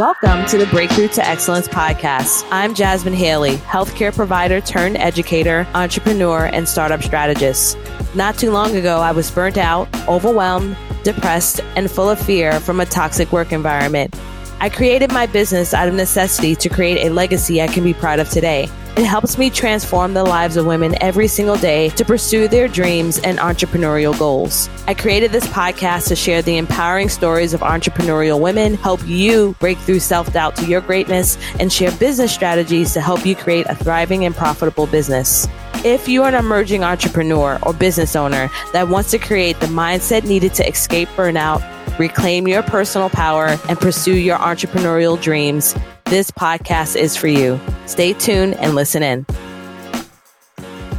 Welcome to the Breakthrough to Excellence podcast. I'm Jasmine Haley, healthcare provider turned educator, entrepreneur, and startup strategist. Not too long ago, I was burnt out, overwhelmed, depressed, and full of fear from a toxic work environment. I created my business out of necessity to create a legacy I can be proud of today. It helps me transform the lives of women every single day to pursue their dreams and entrepreneurial goals. I created this podcast to share the empowering stories of entrepreneurial women, help you break through self doubt to your greatness, and share business strategies to help you create a thriving and profitable business. If you are an emerging entrepreneur or business owner that wants to create the mindset needed to escape burnout, reclaim your personal power, and pursue your entrepreneurial dreams, this podcast is for you. Stay tuned and listen in.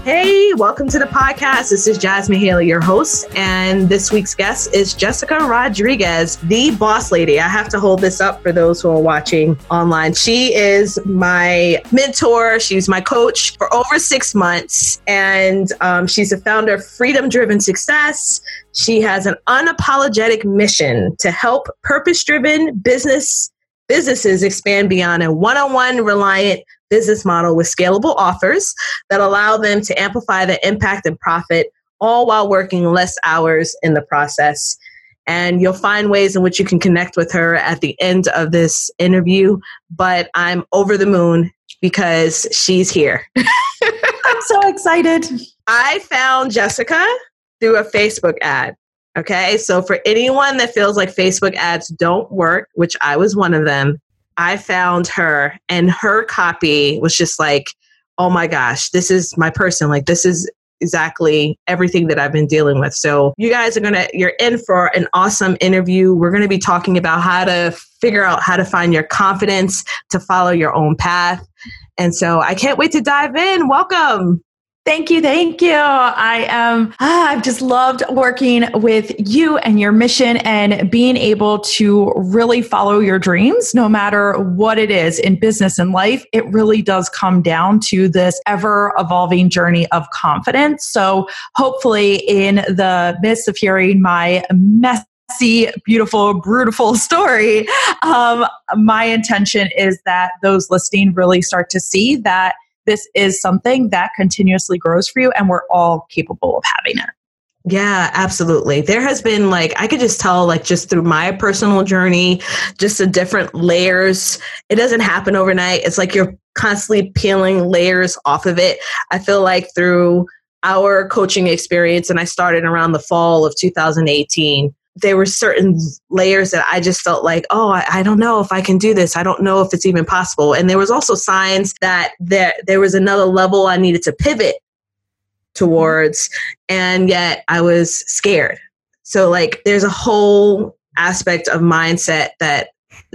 Hey, welcome to the podcast. This is Jasmine Haley, your host, and this week's guest is Jessica Rodriguez, the boss lady. I have to hold this up for those who are watching online. She is my mentor. She's my coach for over six months, and um, she's the founder of Freedom Driven Success. She has an unapologetic mission to help purpose driven business businesses expand beyond a one on one reliant business model with scalable offers that allow them to amplify the impact and profit, all while working less hours in the process. And you'll find ways in which you can connect with her at the end of this interview. But I'm over the moon because she's here. I'm so excited. I found Jessica through a Facebook ad. Okay. So for anyone that feels like Facebook ads don't work, which I was one of them, I found her and her copy was just like, oh my gosh, this is my person. Like, this is exactly everything that I've been dealing with. So, you guys are going to, you're in for an awesome interview. We're going to be talking about how to figure out how to find your confidence to follow your own path. And so, I can't wait to dive in. Welcome. Thank you. Thank you. I am, ah, I've just loved working with you and your mission and being able to really follow your dreams, no matter what it is in business and life. It really does come down to this ever evolving journey of confidence. So hopefully, in the midst of hearing my messy, beautiful, brutal story, um, my intention is that those listening really start to see that this is something that continuously grows for you and we're all capable of having it. Yeah, absolutely. There has been like, I could just tell, like, just through my personal journey, just the different layers. It doesn't happen overnight. It's like you're constantly peeling layers off of it. I feel like through our coaching experience, and I started around the fall of 2018, there were certain layers that I just felt like, oh, I, I, don't know if I can do this. I don't know if it's even possible. And there was also signs that there there was another level I needed to pivot towards, and yet I was scared. So like, there's a whole aspect of mindset that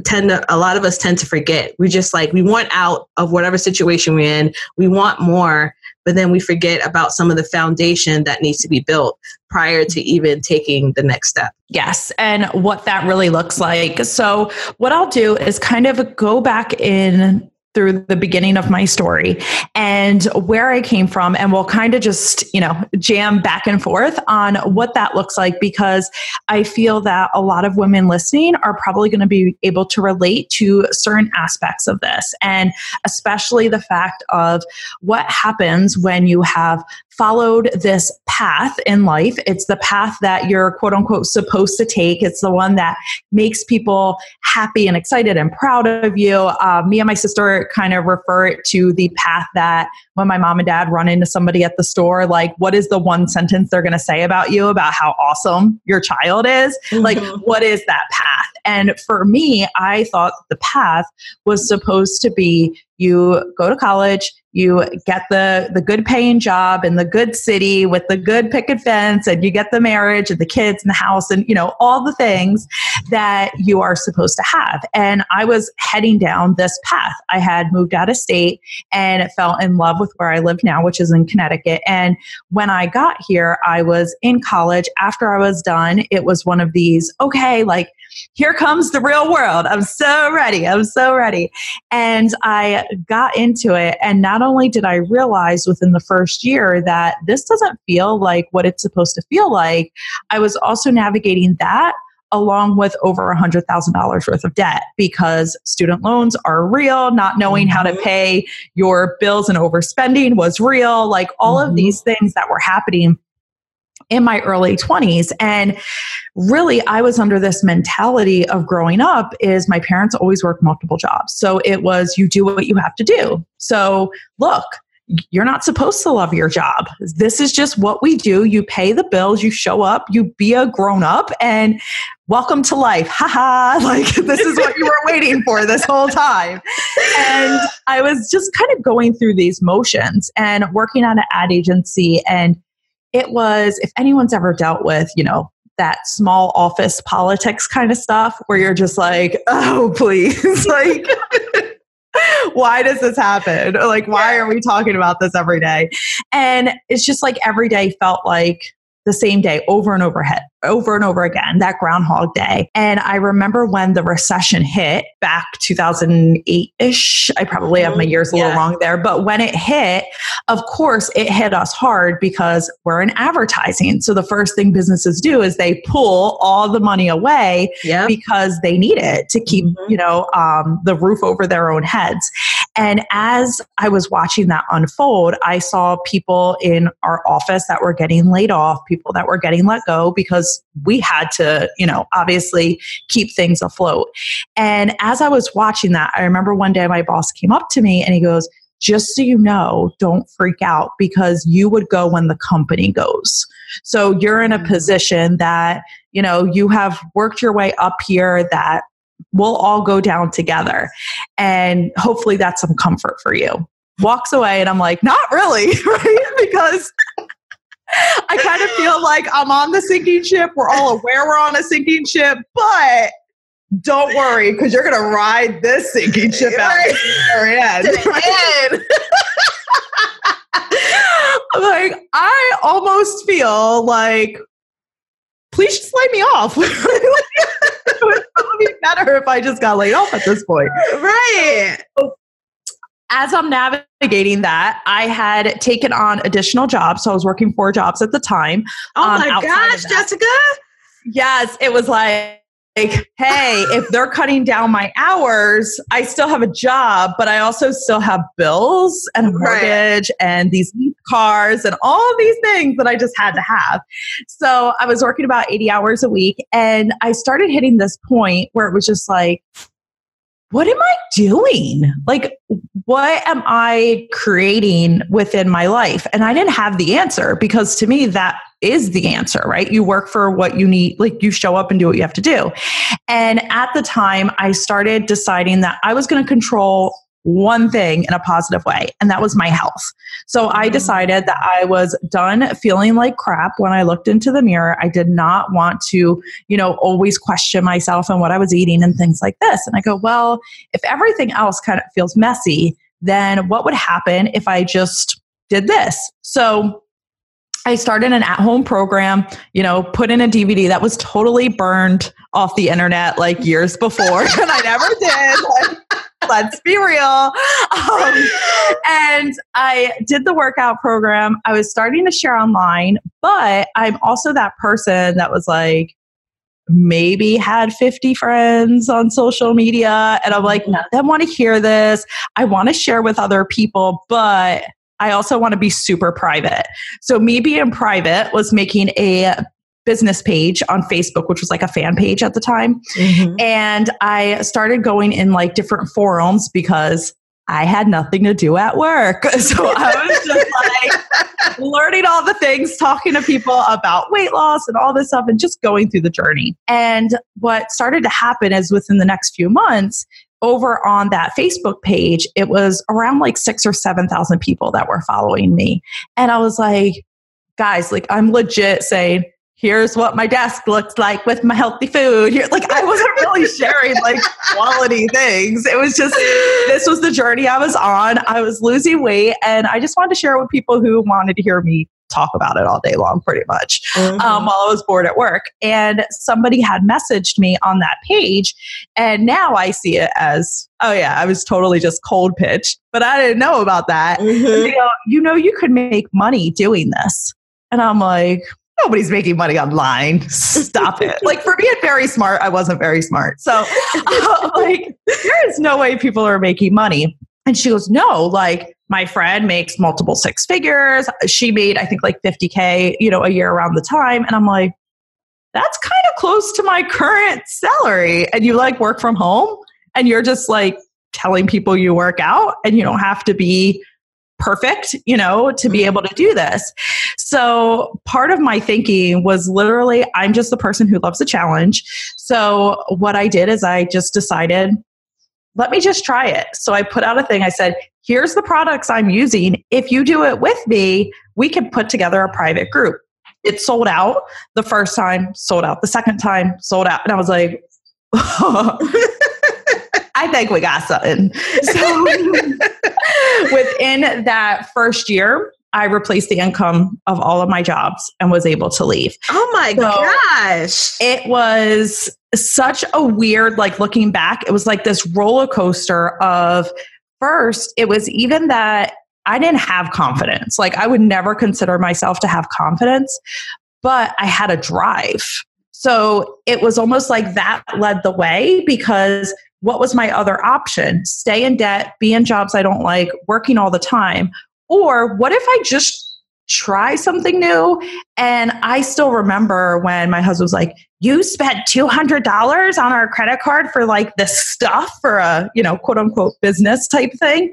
tend to a lot of us tend to forget. We just like we want out of whatever situation we're in. We want more, but then we forget about some of the foundation that needs to be built prior to even taking the next step. Yes, and what that really looks like. So, what I'll do is kind of go back in through the beginning of my story and where I came from. And we'll kind of just, you know, jam back and forth on what that looks like because I feel that a lot of women listening are probably going to be able to relate to certain aspects of this. And especially the fact of what happens when you have followed this path in life. It's the path that you're quote unquote supposed to take. It's the one that makes people happy and excited and proud of you. Uh, me and my sister kind of refer it to the path that when my mom and dad run into somebody at the store, like, what is the one sentence they're going to say about you about how awesome your child is? Mm-hmm. Like, what is that path? And for me, I thought the path was supposed to be you go to college, you get the the good paying job in the good city with the good picket fence and you get the marriage and the kids and the house and you know all the things that you are supposed to have and i was heading down this path i had moved out of state and fell in love with where i live now which is in connecticut and when i got here i was in college after i was done it was one of these okay like here comes the real world. I'm so ready. I'm so ready. And I got into it. And not only did I realize within the first year that this doesn't feel like what it's supposed to feel like, I was also navigating that along with over a $100,000 worth of debt because student loans are real. Not knowing mm-hmm. how to mm-hmm. pay your bills and overspending was real. Like all mm-hmm. of these things that were happening in my early 20s and really i was under this mentality of growing up is my parents always worked multiple jobs so it was you do what you have to do so look you're not supposed to love your job. This is just what we do. You pay the bills, you show up, you be a grown up, and welcome to life. Haha. Like, this is what you were waiting for this whole time. And I was just kind of going through these motions and working on an ad agency. And it was, if anyone's ever dealt with, you know, that small office politics kind of stuff where you're just like, oh, please. like, why does this happen? Like, why are we talking about this every day? And it's just like every day felt like the same day over and over head, over and over again, that Groundhog Day. And I remember when the recession hit back 2008 ish. I probably have my mm-hmm. years a little yeah. wrong there, but when it hit, of course, it hit us hard because we're in advertising. So the first thing businesses do is they pull all the money away yep. because they need it to keep, mm-hmm. you know, um, the roof over their own heads. And as I was watching that unfold, I saw people in our office that were getting laid off, people that were getting let go because we had to, you know, obviously keep things afloat. And as I was watching that, I remember one day my boss came up to me and he goes, just so you know, don't freak out because you would go when the company goes. So you're in a mm. position that, you know, you have worked your way up here that we'll all go down together. And hopefully that's some comfort for you. Walks away and I'm like, not really, right? because I kind of feel like I'm on the sinking ship. We're all aware we're on a sinking ship, but don't worry because you're going to ride this sinking ship out right. to the very end. To the end. like, I almost feel like, please just lay me off. it would be better if I just got laid off at this point. Right as I'm navigating that, I had taken on additional jobs. So I was working four jobs at the time. Oh um, my gosh, Jessica. Yes, it was like, like, hey, if they're cutting down my hours, I still have a job, but I also still have bills and a mortgage right. and these cars and all these things that I just had to have. So I was working about 80 hours a week and I started hitting this point where it was just like, what am I doing? Like, what am I creating within my life? And I didn't have the answer because to me, that is the answer, right? You work for what you need, like you show up and do what you have to do. And at the time, I started deciding that I was going to control one thing in a positive way, and that was my health. So I mm-hmm. decided that I was done feeling like crap when I looked into the mirror. I did not want to, you know, always question myself and what I was eating and things like this. And I go, well, if everything else kind of feels messy, then what would happen if I just did this? So I started an at home program, you know, put in a DVD that was totally burned off the internet like years before, and I never did. Let's be real. Um, and I did the workout program. I was starting to share online, but I'm also that person that was like, maybe had 50 friends on social media. And I'm like, none of them want to hear this. I want to share with other people, but I also want to be super private. So, me being private was making a business page on Facebook, which was like a fan page at the time. Mm-hmm. And I started going in like different forums because I had nothing to do at work. So I was just like learning all the things, talking to people about weight loss and all this stuff, and just going through the journey. And what started to happen is within the next few months, over on that Facebook page, it was around like six or 7,000 people that were following me. And I was like, guys, like I'm legit saying, here's what my desk looks like with my healthy food. Here, like I wasn't really sharing like quality things. It was just this was the journey I was on. I was losing weight and I just wanted to share it with people who wanted to hear me talk about it all day long pretty much mm-hmm. um, while I was bored at work. And somebody had messaged me on that page and now I see it as oh yeah, I was totally just cold pitch, but I didn't know about that. Mm-hmm. You, know, you know you could make money doing this. And I'm like, nobody's making money online. Stop it. like for being very smart, I wasn't very smart. So uh, like there is no way people are making money. And she goes, no, like my friend makes multiple six figures. She made, I think like 50K, you know, a year around the time. And I'm like, that's kind of close to my current salary. And you like work from home and you're just like telling people you work out and you don't have to be perfect, you know, to be mm-hmm. able to do this. So part of my thinking was literally, I'm just the person who loves a challenge. So what I did is I just decided, let me just try it. So I put out a thing. I said, here's the products I'm using. If you do it with me, we can put together a private group. It sold out the first time, sold out the second time, sold out. And I was like, I think we got something. So within that first year, I replaced the income of all of my jobs and was able to leave. Oh my so gosh. It was such a weird, like looking back, it was like this roller coaster of first, it was even that I didn't have confidence. Like I would never consider myself to have confidence, but I had a drive. So it was almost like that led the way because what was my other option? Stay in debt, be in jobs I don't like, working all the time. Or what if I just try something new? And I still remember when my husband was like, You spent $200 on our credit card for like this stuff for a, you know, quote unquote business type thing.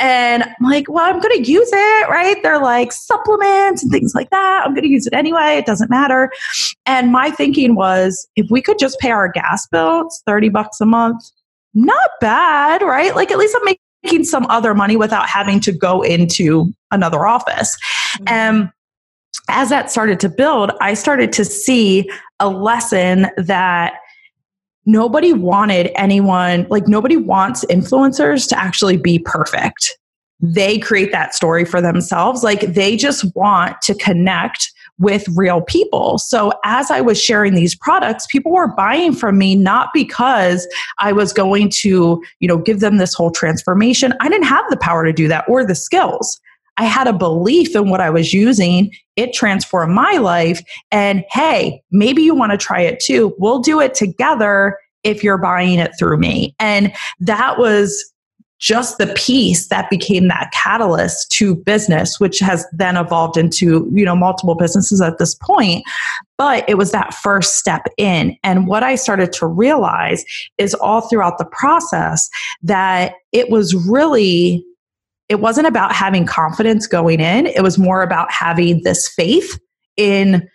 And I'm like, well, I'm going to use it, right? They're like supplements and things like that. I'm going to use it anyway. It doesn't matter. And my thinking was if we could just pay our gas bill, it's 30 bucks a month, not bad, right? Like at least I'm making some other money without having to go into another office. Mm-hmm. And as that started to build, I started to see a lesson that nobody wanted anyone, like nobody wants influencers to actually be perfect. They create that story for themselves. Like they just want to connect with real people. So as I was sharing these products, people were buying from me not because I was going to, you know, give them this whole transformation. I didn't have the power to do that or the skills. I had a belief in what I was using. It transformed my life. And hey, maybe you want to try it too. We'll do it together if you're buying it through me. And that was just the piece that became that catalyst to business which has then evolved into you know multiple businesses at this point. But it was that first step in. And what i started to realize is all throughout the process that it was really it wasn't about having confidence going in, it was more about having this faith in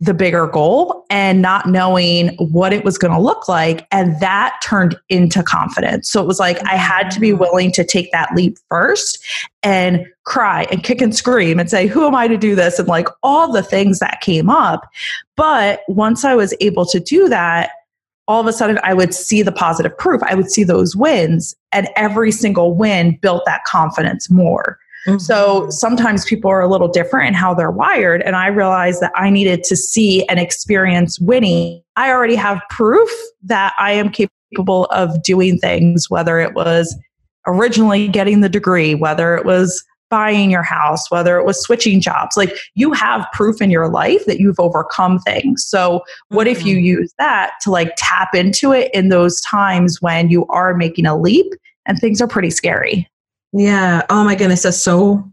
the bigger goal and not knowing what it was going to look like. And that turned into confidence. So it was like I had to be mm-hmm. willing to take that leap first and cry and kick and scream and say, Who am I to do this? And like all the things that came up. But once I was able to do that, all of a sudden I would see the positive proof. I would see those wins, and every single win built that confidence more. Mm-hmm. So sometimes people are a little different in how they're wired. And I realized that I needed to see and experience winning. I already have proof that I am capable of doing things, whether it was originally getting the degree, whether it was buying your house, whether it was switching jobs. Like you have proof in your life that you've overcome things. So, what mm-hmm. if you mm-hmm. use that to like tap into it in those times when you are making a leap and things are pretty scary? Yeah. Oh my goodness. That's so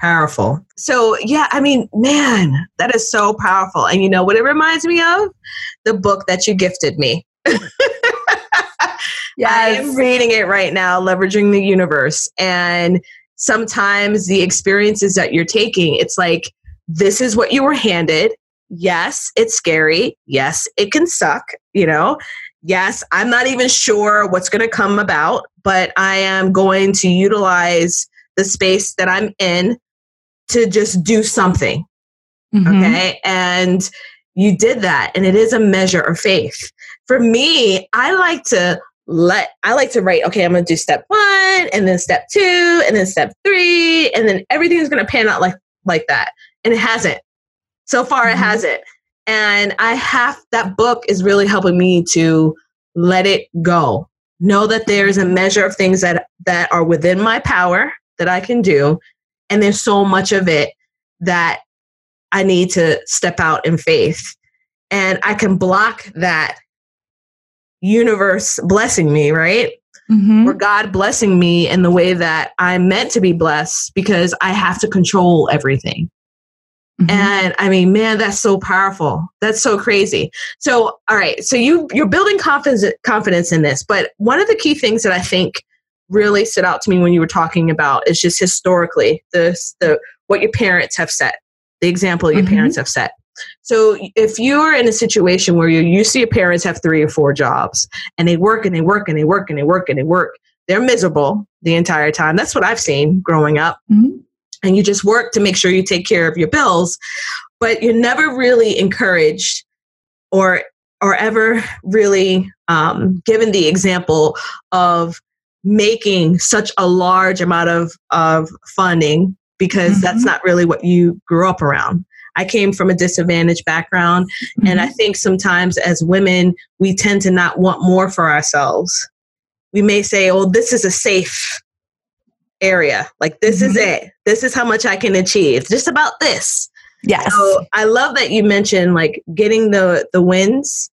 powerful. So, yeah, I mean, man, that is so powerful. And you know what it reminds me of? The book that you gifted me. Yeah, I am reading it right now, Leveraging the Universe. And sometimes the experiences that you're taking, it's like, this is what you were handed. Yes, it's scary. Yes, it can suck, you know. Yes, I'm not even sure what's going to come about, but I am going to utilize the space that I'm in to just do something. Mm-hmm. Okay. And you did that, and it is a measure of faith. For me, I like to let I like to write, okay, I'm gonna do step one and then step two and then step three, and then everything's gonna pan out like like that. And it hasn't. So far mm-hmm. it hasn't. And I have that book is really helping me to let it go. Know that there's a measure of things that that are within my power that I can do. And there's so much of it that I need to step out in faith. And I can block that universe blessing me, right? Mm-hmm. Or God blessing me in the way that I'm meant to be blessed because I have to control everything. Mm-hmm. And I mean, man, that's so powerful. That's so crazy. So, all right. So you you're building confidence confidence in this, but one of the key things that I think really stood out to me when you were talking about is just historically the the what your parents have set, the example your mm-hmm. parents have set. So if you're in a situation where you you see your parents have three or four jobs and they work and they work and they work and they work and they work, they're miserable the entire time. That's what I've seen growing up. Mm-hmm and you just work to make sure you take care of your bills but you're never really encouraged or or ever really um, given the example of making such a large amount of, of funding because mm-hmm. that's not really what you grew up around I came from a disadvantaged background, mm-hmm. and I think sometimes as women, we tend to not want more for ourselves. We may say, oh, this is a safe area. Like, this mm-hmm. is it. This is how much I can achieve. Just about this. Yes. So I love that you mentioned like getting the the wins.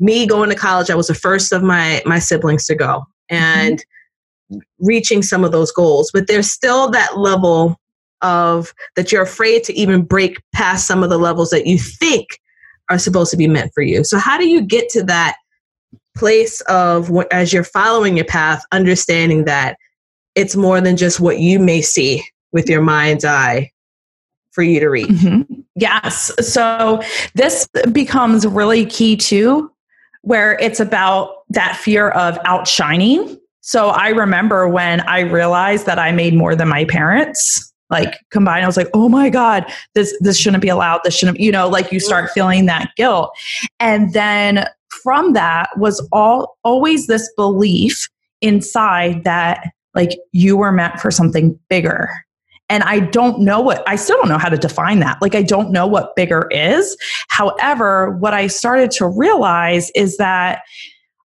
Me going to college, I was the first of my my siblings to go and mm-hmm. reaching some of those goals. But there's still that level of that you're afraid to even break past some of the levels that you think are supposed to be meant for you. So how do you get to that place of as you're following your path, understanding that it's more than just what you may see with your mind's eye for you to reach. Mm-hmm. Yes. So this becomes really key too, where it's about that fear of outshining. So I remember when I realized that I made more than my parents, like combined, I was like, oh my God, this this shouldn't be allowed. This shouldn't, you know, like you start feeling that guilt. And then from that was all always this belief inside that like you were meant for something bigger. And I don't know what, I still don't know how to define that. Like, I don't know what bigger is. However, what I started to realize is that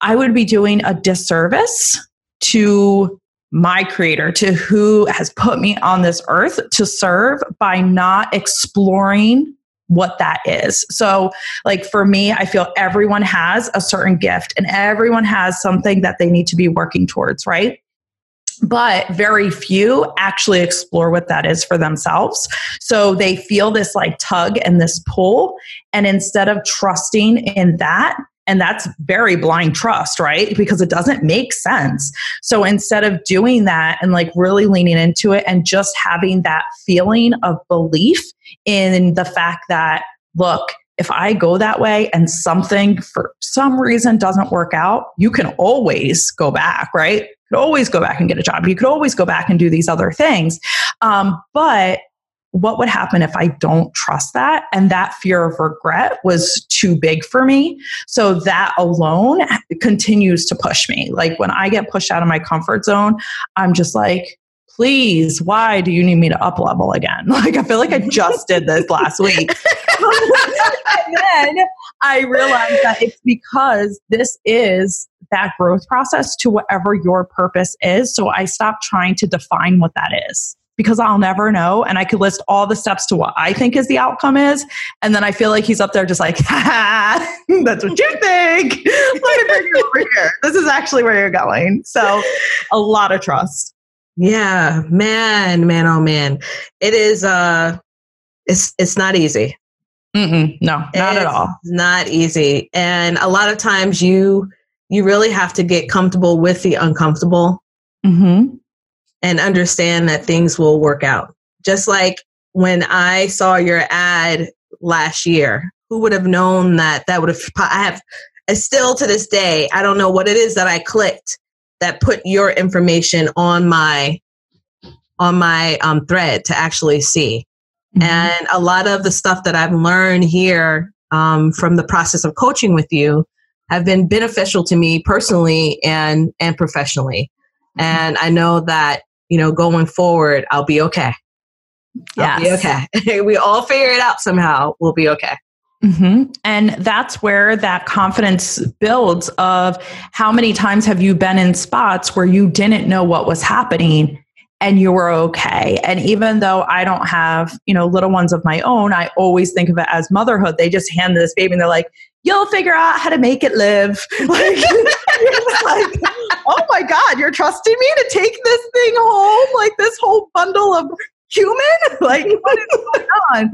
I would be doing a disservice to my creator, to who has put me on this earth to serve by not exploring what that is. So, like for me, I feel everyone has a certain gift and everyone has something that they need to be working towards, right? But very few actually explore what that is for themselves. So they feel this like tug and this pull. And instead of trusting in that, and that's very blind trust, right? Because it doesn't make sense. So instead of doing that and like really leaning into it and just having that feeling of belief in the fact that, look, if I go that way and something for some reason doesn't work out, you can always go back, right? Could always go back and get a job. You could always go back and do these other things. Um, but what would happen if I don't trust that? And that fear of regret was too big for me. So that alone continues to push me. Like when I get pushed out of my comfort zone, I'm just like, please, why do you need me to up level again? Like, I feel like I just did this last week. and then I realized that it's because this is that growth process to whatever your purpose is. So I stopped trying to define what that is because I'll never know. And I could list all the steps to what I think is the outcome is. And then I feel like he's up there just like, that's what you think. Let me bring you over here. This is actually where you're going. So a lot of trust. Yeah, man, man, oh man, it is. Uh, it's it's not easy. Mm-mm, no, not it's at all. Not easy, and a lot of times you you really have to get comfortable with the uncomfortable, mm-hmm. and understand that things will work out. Just like when I saw your ad last year, who would have known that that would have? I have still to this day, I don't know what it is that I clicked that put your information on my on my um, thread to actually see. Mm-hmm. And a lot of the stuff that I've learned here um, from the process of coaching with you have been beneficial to me personally and and professionally. Mm-hmm. And I know that you know going forward, I'll be okay. Be okay. we all figure it out somehow. We'll be okay. Mm-hmm. And that's where that confidence builds of how many times have you been in spots where you didn't know what was happening and you were okay. And even though I don't have, you know, little ones of my own, I always think of it as motherhood. They just hand this baby and they're like, you'll figure out how to make it live. Like, like, oh my God, you're trusting me to take this thing home? Like this whole bundle of human? Like, what is going on?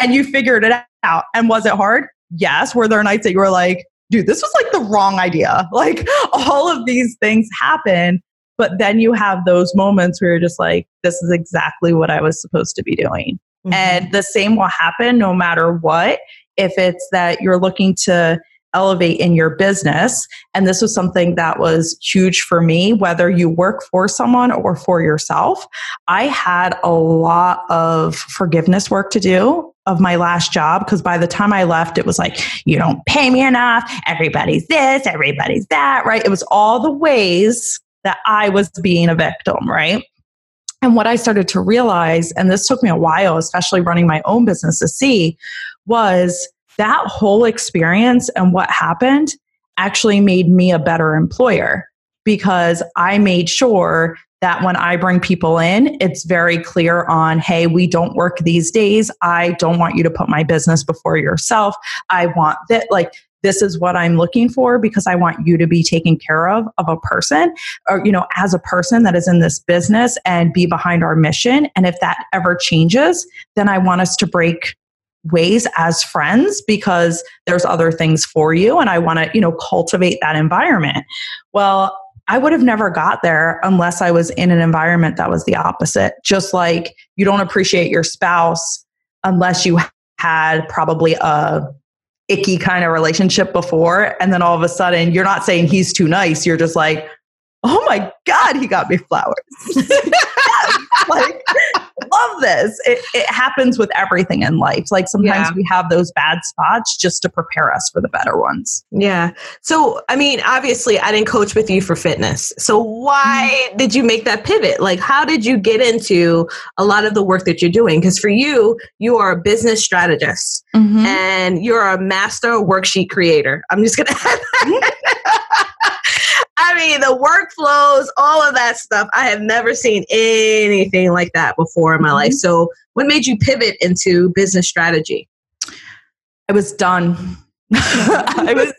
And you figured it out. And was it hard? Yes. Were there nights that you were like, dude, this was like the wrong idea? Like, all of these things happen. But then you have those moments where you're just like, this is exactly what I was supposed to be doing. Mm-hmm. And the same will happen no matter what. If it's that you're looking to elevate in your business. And this was something that was huge for me, whether you work for someone or for yourself. I had a lot of forgiveness work to do of my last job because by the time I left, it was like, you don't pay me enough. Everybody's this, everybody's that, right? It was all the ways that I was being a victim, right? And what I started to realize, and this took me a while, especially running my own business to see, was that whole experience and what happened actually made me a better employer because I made sure that when I bring people in, it's very clear on, hey, we don't work these days. I don't want you to put my business before yourself. I want that, like, this is what I'm looking for because I want you to be taken care of of a person or you know as a person that is in this business and be behind our mission and if that ever changes then I want us to break ways as friends because there's other things for you and I want to, you know, cultivate that environment. Well, I would have never got there unless I was in an environment that was the opposite. Just like you don't appreciate your spouse unless you had probably a icky kind of relationship before and then all of a sudden you're not saying he's too nice, you're just like, "Oh my god, he got me flowers." like love this. It, it, happens with everything in life. Like sometimes yeah. we have those bad spots just to prepare us for the better ones. Yeah. So, I mean, obviously, I didn't coach with you for fitness. So, why mm-hmm. did you make that pivot? Like, how did you get into a lot of the work that you're doing? Because for you, you are a business strategist mm-hmm. and you're a master worksheet creator. I'm just going to I mean, the workflows, all of that stuff. I have never seen anything like that before in my mm-hmm. life. So, what made you pivot into business strategy? I was done. I was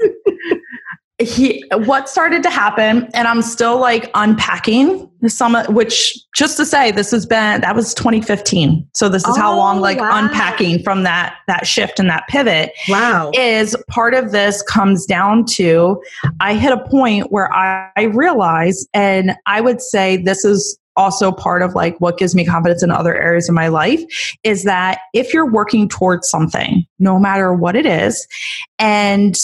he what started to happen and i'm still like unpacking some which just to say this has been that was 2015 so this is oh, how long like wow. unpacking from that that shift and that pivot wow is part of this comes down to i hit a point where i, I realized and i would say this is also part of like what gives me confidence in other areas of my life is that if you're working towards something no matter what it is and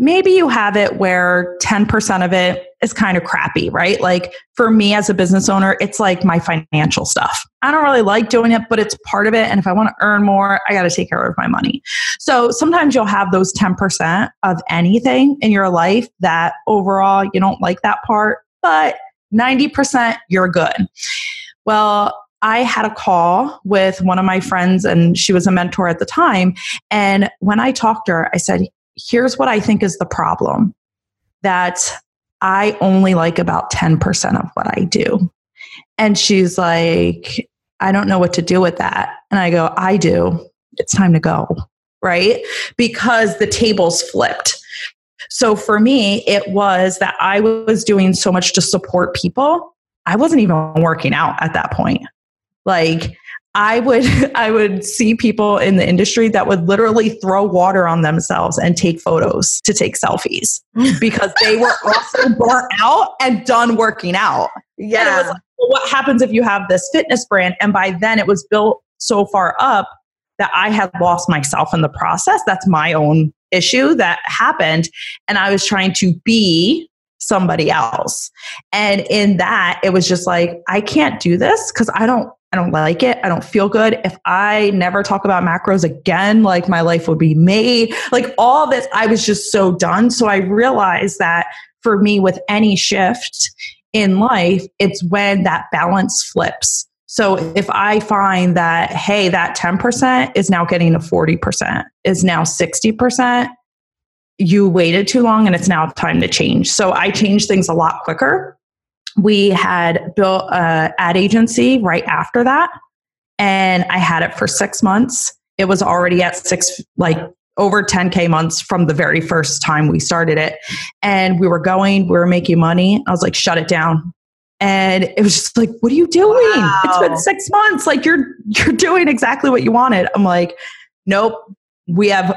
maybe you have it where 10% of it is kind of crappy, right? Like for me as a business owner, it's like my financial stuff. I don't really like doing it, but it's part of it. And if I want to earn more, I got to take care of my money. So sometimes you'll have those 10% of anything in your life that overall you don't like that part, but 90% you're good. Well, I had a call with one of my friends, and she was a mentor at the time. And when I talked to her, I said, here's what I think is the problem that I only like about 10% of what I do. And she's like, I don't know what to do with that. And I go, I do. It's time to go. Right. Because the tables flipped. So for me, it was that I was doing so much to support people. I wasn't even working out at that point. Like, I would I would see people in the industry that would literally throw water on themselves and take photos to take selfies because they were also burnt out and done working out. Yeah. Like, well, what happens if you have this fitness brand and by then it was built so far up that I had lost myself in the process. That's my own issue that happened and I was trying to be somebody else. And in that it was just like I can't do this cuz I don't I don't like it. I don't feel good. If I never talk about macros again, like my life would be made. Like all this, I was just so done. So I realized that for me, with any shift in life, it's when that balance flips. So if I find that, hey, that 10% is now getting to 40%, is now 60%, you waited too long and it's now time to change. So I change things a lot quicker we had built a ad agency right after that and i had it for six months. It was already at six like over 10k months from the very first time we started it. And we were going we were making money. I was like shut it down. And it was just like what are you doing? Wow. it's been six months. Like you're you're doing exactly what you wanted. I'm like nope. We have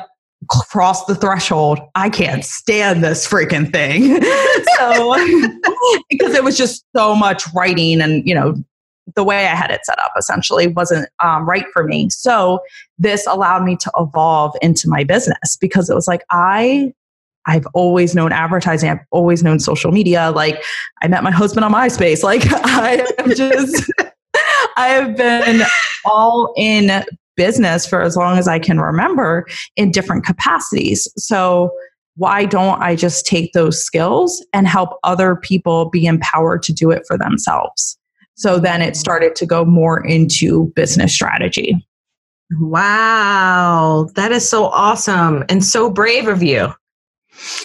crossed the threshold i can't stand this freaking thing. So because it was just so much writing and you know the way i had it set up essentially wasn't um, right for me. So this allowed me to evolve into my business because it was like i i've always known advertising. I've always known social media. Like i met my husband on myspace. Like i am just i have been all in business for as long as i can remember in different capacities so why don't i just take those skills and help other people be empowered to do it for themselves so then it started to go more into business strategy Wow, that is so awesome and so brave of you.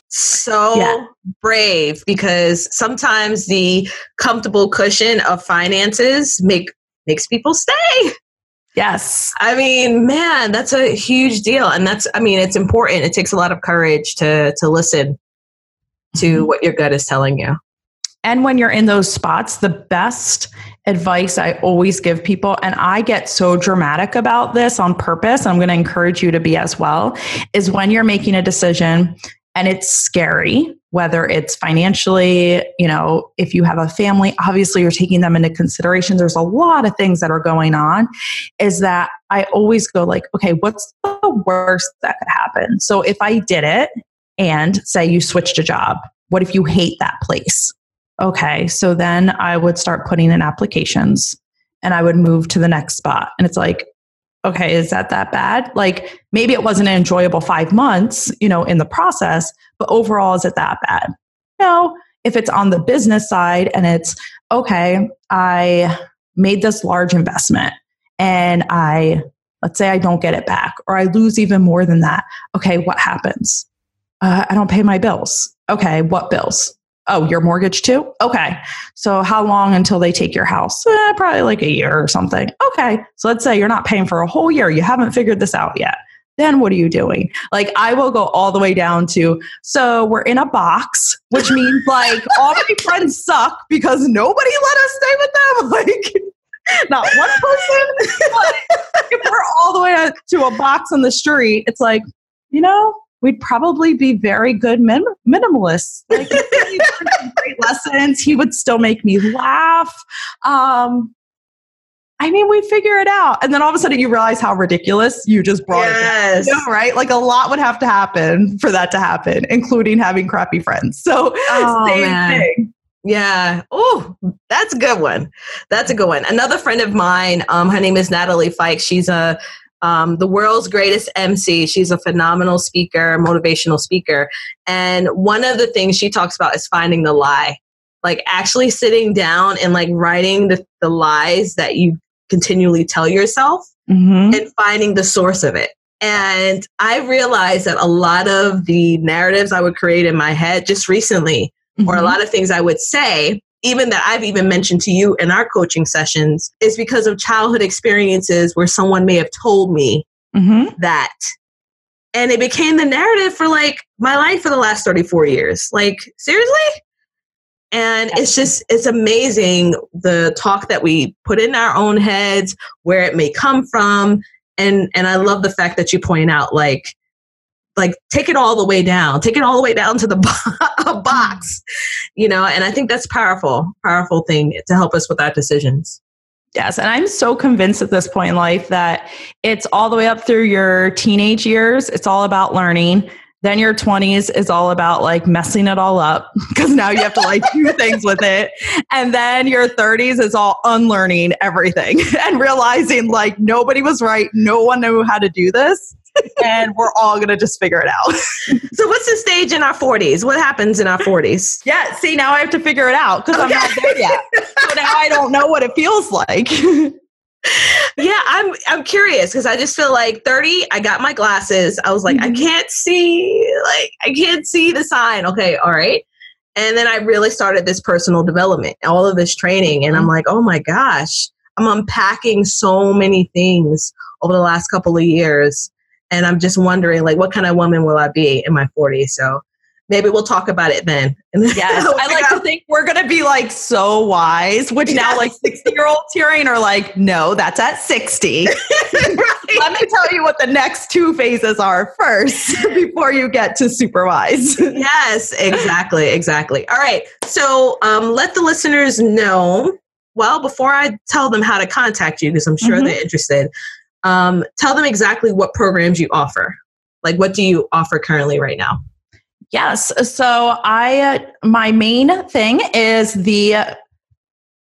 So Yeah. brave because sometimes the comfortable cushion of finances make makes people stay. yes I mean, man, that's a huge deal and that's I mean, it's important. It takes a lot of courage to to listen to mm-hmm. what your gut is telling you. And when you're in those spots, the best advice I always give people, and I get so dramatic about this on purpose, I'm going to encourage you to be as well, is when you're making a decision and it's scary, whether it's financially, you know, if you have a family, obviously you're taking them into consideration. There's a lot of things that are going on, is that I always go like, okay, what's the worst that could happen? So if I did it and say you switched a job, what if you hate that place? okay, so then I would start putting in applications and I would move to the next spot. And it's like, okay, is that that bad? Like maybe it wasn't an enjoyable five months, you know, in the process, but overall, is it that bad? No, if it's on the business side and it's, okay, I made this large investment and I, let's say I don't get it back or I lose even more than that. Okay, what happens? Uh, I don't pay my bills. Okay, what bills? Oh, your mortgage too? Okay. So how long until they take your house? Eh, probably like a year or something. Okay. So let's say you're not paying for a whole year. You haven't figured this out yet. Then what are you doing? Like I will go all the way down to so we're in a box, which means like all my friends suck because nobody let us stay with them. Like not one person. But if we're all the way to a box on the street, it's like, you know, we'd probably be very good min- minimalists. Like, he learned some great lessons. He would still make me laugh. Um, I mean, we figure it out. And then all of a sudden you realize how ridiculous you just brought Yes. it down. You know, right? Like a lot would have to happen for that to happen, including having crappy friends. So Oh, same man. thing. Yeah. Oh, that's a good one. That's a good one. Another friend of mine, um, her name is Natalie Fike. She's a um, the world's greatest MC. She's a phenomenal speaker, motivational speaker. And one of the things she talks about is finding the lie. Like actually sitting down and like writing the, the lies that you continually tell yourself Mhm. and finding the source of it. And I realized that a lot of the narratives I would create in my head just recently or a Mhm. lot of things I would say, even that I've even mentioned to you in our coaching sessions, is because of childhood experiences where someone may have told me Mhm. that. And it became the narrative for like my life for the last 34 years. Like, seriously? And it's just, it's amazing the talk that we put in our own heads, where it may come from. And, and I love the fact that you point out, like, like take it all the way down take it all the way down to the bo- box you know and i think that's powerful powerful thing to help us with our decisions Yes. And I'm so convinced at this point in life that it's all the way up through your teenage years. It's all about learning. Then your 20s is all about like messing it all up because now you have to like do things with it. And then your 30s is all unlearning everything and realizing like nobody was right. No one knew how to do this. And we're all going to just figure it out. so what's the stage in our 40s what happens in our 40s yeah. See, now I have to figure it out because I'm not there yet. So now I don't know what it feels like. yeah i'm i'm curious because i just feel like 30 i got my glasses i was like i Mhm. can't see like i can't see the sign okay all right And then I really started this personal development, all of this training. And I'm Mm-hmm. like, oh my gosh, I'm unpacking so many things over the last couple of years. And I'm just wondering, like, what kind of woman will I be in my 40s? So maybe we'll talk about it then. Yes, I like to think we're going to be like so wise, which now like 60 year olds hearing are like, no, that's at 60. Let me tell you what the next two phases are first before you get to super wise. yes, exactly, exactly. All right. So um, let the listeners know. Well, before I tell them how to contact you, because I'm sure Mhm. they're interested, um, tell them exactly what programs you offer. Like, what do you offer currently right now? Yes. So I, uh, my main thing is the,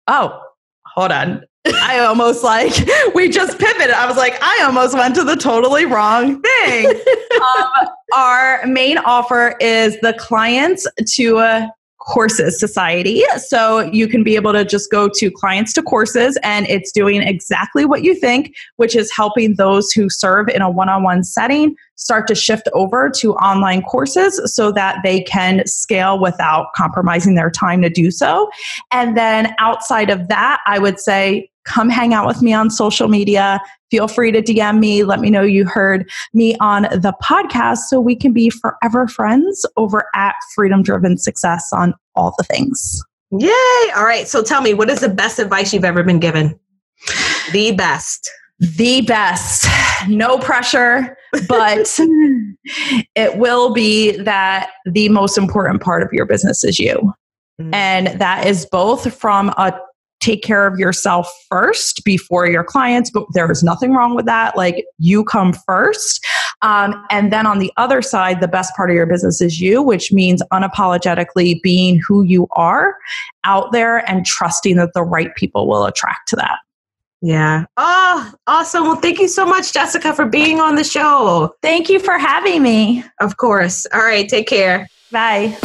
oh, hold on. I almost like, we just pivoted. I was like, I almost went to the totally wrong thing. um, our main offer is the clients to uh, courses society. So you can be able to just go to clients to courses and it's doing exactly what you think, which is helping those who serve in a one on one setting start to shift over to online courses so that they can scale without compromising their time to do so. And then outside of that, I would say, come hang out with me on social media. Feel free to DM me. Let me know you heard me on the podcast so we can be forever friends over at Freedom Driven Success on all the things. Yay! All right. So tell me, what is the best advice you've ever been given? The best. The best. No pressure, but it will be that the most important part of your business is you. Mm. And that is both from a take care of yourself first before your clients, but there is nothing wrong with that. Like you come first. Um, and then on the other side, the best part of your business is you, which means unapologetically being who you are out there and trusting that the right people will attract to that. Yeah. Oh, awesome. Well, thank you so much, Jessica, for being on the show. Thank you for having me. Of course. All right. Take care. Bye.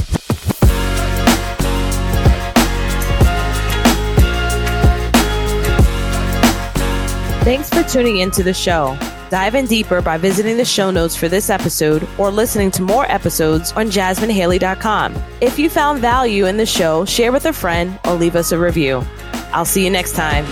Thanks for tuning into the show. Dive in deeper by visiting the show notes for this episode or listening to more episodes on jasminehaley.com. If you found value in the show, share with a friend or leave us a review. I'll see you next time.